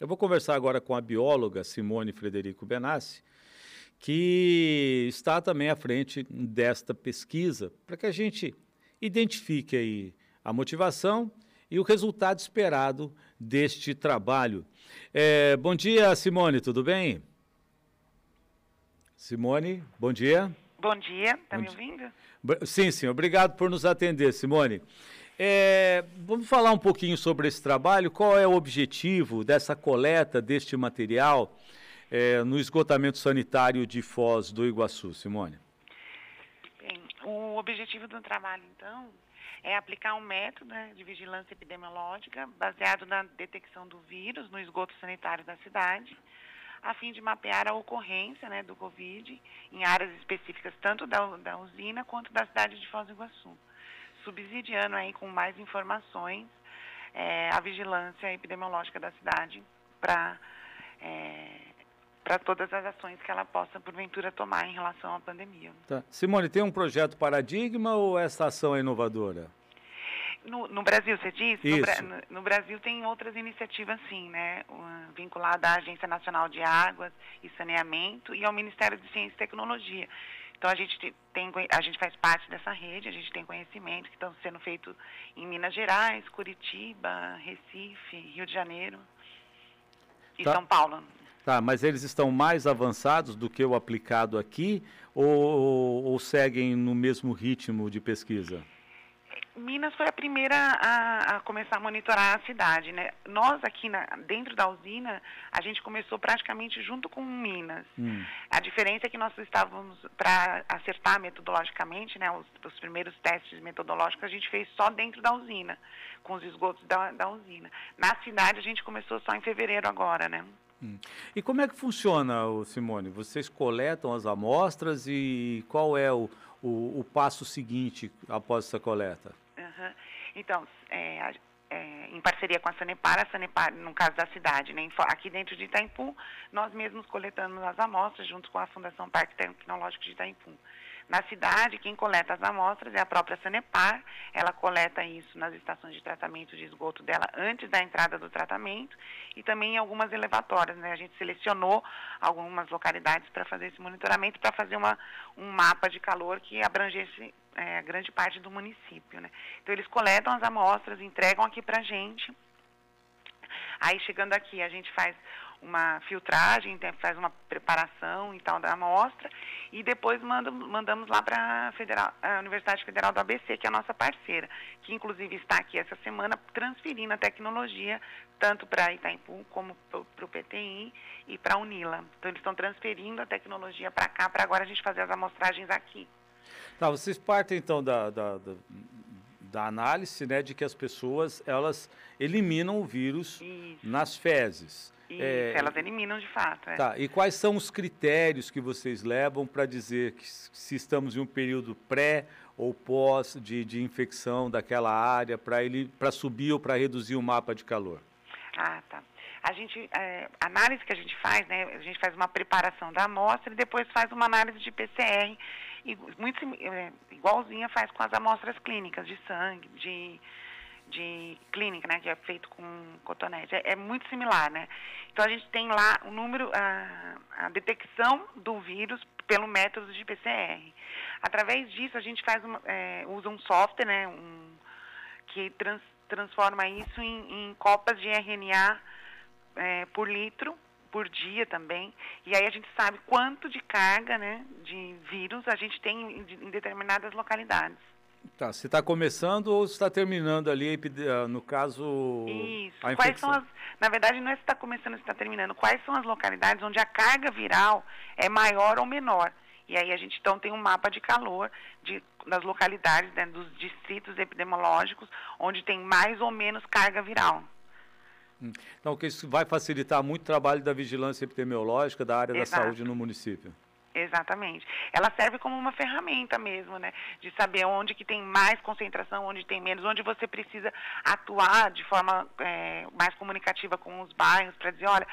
Eu vou conversar agora com a bióloga Simone Frederico Benassi, que está também à frente desta pesquisa, para que a gente identifique aí a motivação e o resultado esperado deste trabalho. É, bom dia, Simone, tudo bem? Simone, bom dia. Bom dia, está me ouvindo? Sim, sim, obrigado por nos atender, Simone. É, vamos falar um pouquinho sobre esse trabalho. Qual é o objetivo dessa coleta deste material é, no esgotamento sanitário de Foz do Iguaçu, Simone? Bem, o objetivo do trabalho, então, é aplicar um método né, de vigilância epidemiológica baseado na detecção do vírus no esgoto sanitário da cidade, a fim de mapear a ocorrência né, do Covid em áreas específicas tanto da, da usina quanto da cidade de Foz do Iguaçu subsidiando aí com mais informações é, a vigilância epidemiológica da cidade para é, para todas as ações que ela possa, porventura, tomar em relação à pandemia. Tá. Simone, tem um projeto paradigma ou essa ação é inovadora? No, no Brasil, você disse? Isso. No, no, Brasil tem outras iniciativas, sim, né? Vinculada à Agência Nacional de Águas e Saneamento e ao Ministério de Ciência e Tecnologia. Então a gente tem, a gente faz parte dessa rede, a gente tem conhecimento que estão sendo feitos em Minas Gerais, Curitiba, Recife, Rio de Janeiro e tá. São Paulo. Tá, mas eles estão mais avançados do que o aplicado aqui ou, ou seguem no mesmo ritmo de pesquisa? Minas foi a primeira a, a, começar a monitorar a cidade, né? Nós aqui na, dentro da usina, a gente começou praticamente junto com Minas. Hum. A diferença é que nós estávamos para acertar metodologicamente, né? Os, os, primeiros testes metodológicos a gente fez só dentro da usina, com os esgotos da, da usina. Na cidade a gente começou só em fevereiro agora, né? Hum. E como é que funciona, Simone? Vocês coletam as amostras e qual é o, o, o passo seguinte após essa coleta? Uhum. Então, é, é, em parceria com a Sanepar, a Sanepar, no caso da cidade, né, aqui dentro de Itaipu, nós mesmos coletamos as amostras junto com a Fundação Parque Tecnológico de Itaipu. Na cidade, quem coleta as amostras é a própria Sanepar, ela coleta isso nas estações de tratamento de esgoto dela antes da entrada do tratamento e também em algumas elevatórias. Né? A gente selecionou algumas localidades para fazer esse monitoramento, para fazer uma, um mapa de calor que abrangesse é, grande parte do município. Né? Então, eles coletam as amostras, entregam aqui para a gente. Aí, chegando aqui, a gente faz uma filtragem, faz uma preparação e tal da amostra e depois manda, mandamos lá para a Universidade Federal do ABC, que é a nossa parceira, que inclusive está aqui essa semana transferindo a tecnologia tanto para Itaipu como para o PTI e para a Unila. Então eles estão transferindo a tecnologia para cá para agora a gente fazer as amostragens aqui. Tá, vocês partem então da, da, da, da análise né, de que as pessoas elas eliminam o vírus Isso. nas fezes. É, elas eliminam de fato. É. Tá, e quais são os critérios que vocês levam para dizer que se estamos em um período pré ou pós de, de infecção daquela área para ele para subir ou para reduzir o mapa de calor? Ah, tá. A gente, é, a análise que a gente faz, né, a gente faz uma preparação da amostra e depois faz uma análise de PCR, e muito é, igualzinha faz com as amostras clínicas de sangue, de de clínica, né, que é feito com cotonete. É, é, muito similar, né? Então a gente tem lá o número, a, a, detecção do vírus pelo método de PCR. Através disso a gente faz uma, é, usa um software, né, um, que trans, transforma isso em, em, copas de RNA é, por litro por dia também. E aí a gente sabe quanto de carga, né, de vírus a gente tem em, em determinadas localidades. Tá, você está começando ou está terminando ali, ah, no caso, Isso. a infecção? Quais são as, na verdade, não é se está começando ou se está terminando. Quais são as localidades onde a carga viral é maior ou menor? E aí a gente então tem um mapa de calor de, das localidades, né, dos distritos epidemiológicos, onde tem mais ou menos carga viral. Então, que isso vai facilitar muito o trabalho da vigilância epidemiológica da área Exato. da saúde no município. Exatamente. Ela serve como uma ferramenta mesmo, né? De saber onde que tem mais concentração, onde tem menos, onde você precisa atuar de forma é, mais comunicativa com os bairros para dizer, olha,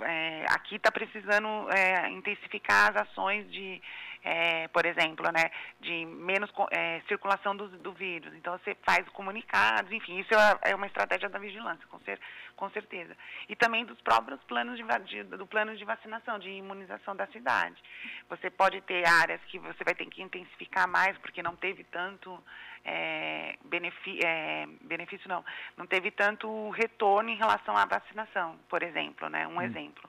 é, aqui está precisando é, intensificar as ações de é, por exemplo, né, de menos é, circulação do, do, vírus. Então, você faz comunicados, enfim, isso é, é uma estratégia da vigilância, com, cer com certeza. E também dos próprios planos de, de, do plano de vacinação, de imunização da cidade. Você pode ter áreas que você vai ter que intensificar mais, porque não teve tanto é, benefício, é, benefício, não, não teve tanto retorno em relação à vacinação, por exemplo, né, um hum. exemplo.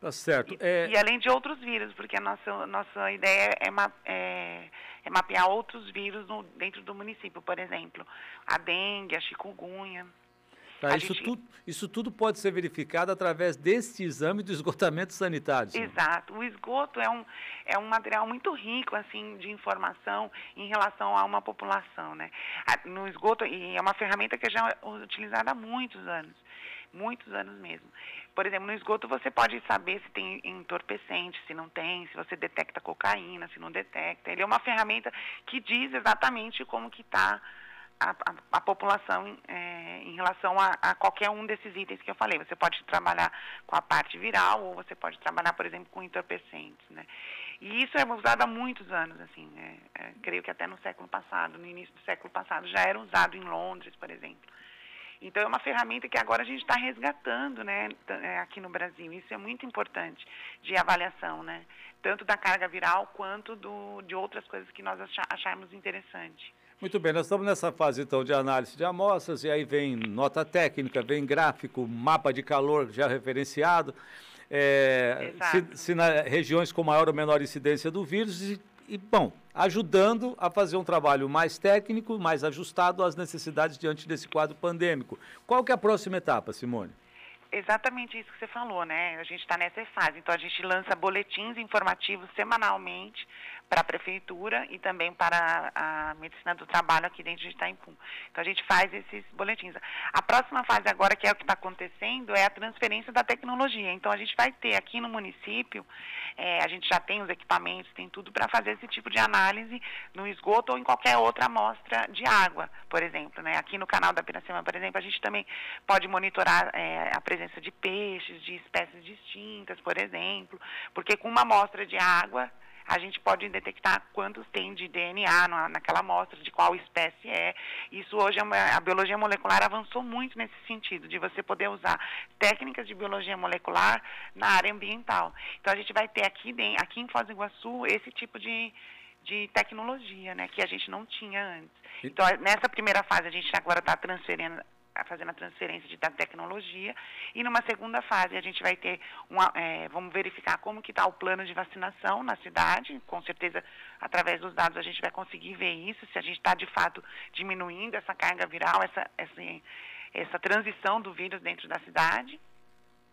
Tá certo. E, é... e, além de outros vírus, porque a nossa, nossa ideia é, ma é, é mapear outros vírus no, dentro do município, por exemplo, a dengue, a chikungunya. Tá, isso, gente... tudo, isso tudo pode ser verificado através deste exame do esgotamento sanitário. Senhor. Exato. O esgoto é um, é um material muito rico assim de informação em relação a uma população. Né? No esgoto, e é uma ferramenta que já é utilizada há muitos anos muitos anos mesmo. Por exemplo, no esgoto você pode saber se tem entorpecente, se não tem, se você detecta cocaína, se não detecta. Ele é uma ferramenta que diz exatamente como que está a, a, a, população é, em relação a, a, qualquer um desses itens que eu falei. Você pode trabalhar com a parte viral ou você pode trabalhar, por exemplo, com entorpecentes, né? E isso é usado há muitos anos, assim, né? é, creio que até no século passado, no início do século passado, já era usado em Londres, por exemplo. Então é uma ferramenta que agora a gente está resgatando, né, é, aqui no Brasil. Isso é muito importante de avaliação, né, tanto da carga viral quanto do, de outras coisas que nós acharmos interessante. Muito bem, nós estamos nessa fase então de análise de amostras e aí vem nota técnica, vem gráfico, mapa de calor já referenciado. É, se, se na regiões com maior ou menor incidência do vírus e bom, ajudando a fazer um trabalho mais técnico, mais ajustado às necessidades diante desse quadro pandêmico. Qual que é a próxima etapa, Simone? Exatamente isso que você falou, né? A gente está nessa fase. Então, a gente lança boletins informativos semanalmente para a prefeitura e também para a medicina do trabalho aqui dentro de Itaipu. Então a gente faz esses boletins. A próxima fase agora, que é o que está acontecendo, é a transferência da tecnologia. Então a gente vai ter aqui no município, é, a gente já tem os equipamentos, tem tudo para fazer esse tipo de análise no esgoto ou em qualquer outra amostra de água, por exemplo. Né? Aqui no canal da Piracema, por exemplo, a gente também pode monitorar é, a presença de peixes, de espécies distintas, por exemplo, porque com uma amostra de água a gente pode detectar quantos tem de DNA na, naquela amostra, de qual espécie é. Isso hoje, é a biologia molecular avançou muito nesse sentido, de você poder usar técnicas de biologia molecular na área ambiental. Então, a gente vai ter aqui, aqui em Foz do Iguaçu esse tipo de, de tecnologia, né, que a gente não tinha antes. Então, nessa primeira fase, a gente agora está transferindo fazendo a transferência de, da tecnologia. E numa segunda fase a gente vai ter uma, é, vamos verificar como que está o plano de vacinação na cidade. Com certeza, através dos dados a gente vai conseguir ver isso, se a gente está de fato diminuindo essa carga viral, essa, essa, essa transição do vírus dentro da cidade.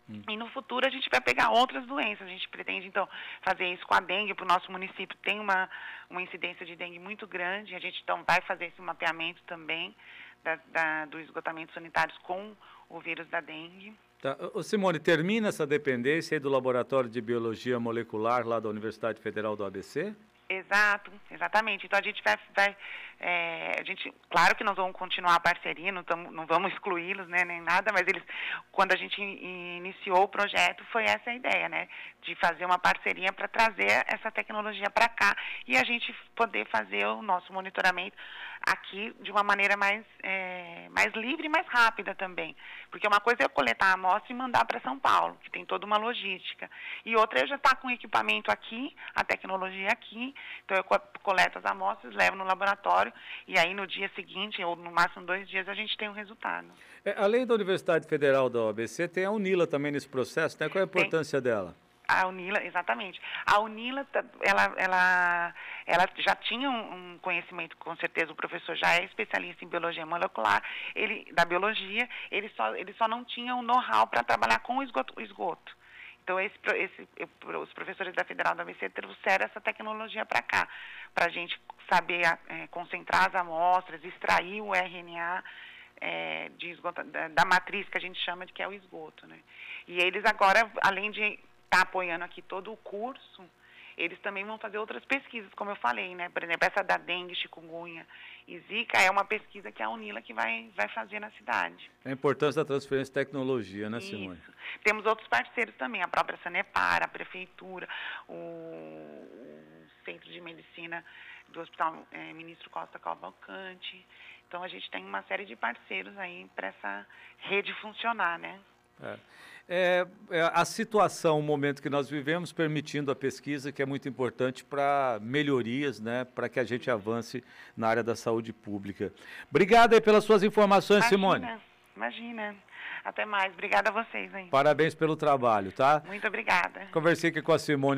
Hum. E no futuro a gente vai pegar outras doenças. A gente pretende, então, fazer isso com a dengue, para o nosso município tem uma, uma incidência de dengue muito grande. A gente, então, vai fazer esse mapeamento também da, da, do esgotamento sanitário com o vírus da dengue. Tá. Ô, Simone, termina essa dependência do Laboratório de Biologia Molecular lá da Universidade Federal do ABC? Exato, exatamente. Então a gente vai, vai é, a gente, claro que nós vamos continuar a parceria, não, tamo, não vamos excluí-los, né, nem nada, mas eles, quando a gente iniciou o projeto, foi essa a ideia, né, de fazer uma parceria para trazer essa tecnologia para cá e a gente poder fazer o nosso monitoramento aqui de uma maneira mais, é, mais livre e mais rápida também. Porque uma coisa é eu coletar a amostra e mandar para São Paulo, que tem toda uma logística. E outra é eu já estar tá com o equipamento aqui, a tecnologia aqui, então eu coleto as amostras, levo no laboratório e aí no dia seguinte, ou no máximo dois dias, a gente tem um resultado. É, além da Universidade Federal da OABC, tem a UNILA também nesse processo, né? Qual é a importância tem. dela? A Unila, exatamente. A Unila, ela, ela, ela já tinha um conhecimento, com certeza o professor já é especialista em biologia molecular, ele, da biologia, ele só, ele só não tinha o um know-how para trabalhar com o esgoto. Esgoto. Então, esse, esse, os professores da Federal da ABC trouxeram essa tecnologia para cá, para a gente saber é, concentrar as amostras, extrair o RNA é, esgoto, da, da, matriz que a gente chama de que é o esgoto. Né? E eles agora, além de está apoiando aqui todo o curso, eles também vão fazer outras pesquisas, como eu falei, né? Por exemplo, essa da dengue, chikungunya e zika é uma pesquisa que a Unila que vai, vai fazer na cidade. É a importância da transferência de tecnologia, né, Simone? Isso. Temos outros parceiros também, a própria Sanepar, a prefeitura, o Centro de Medicina do Hospital é, Ministro Costa Cavalcante. Então a gente tem uma série de parceiros aí para essa rede funcionar, né? É. É, é, a situação, o momento que nós vivemos, permitindo a pesquisa, que é muito importante para melhorias, né, para que a gente avance na área da saúde pública. Obrigado aí pelas suas informações, imagina, Simone. Imagina. Até mais. Obrigada a vocês aí. Parabéns pelo trabalho, tá? Muito obrigada. Conversei aqui com a Simone.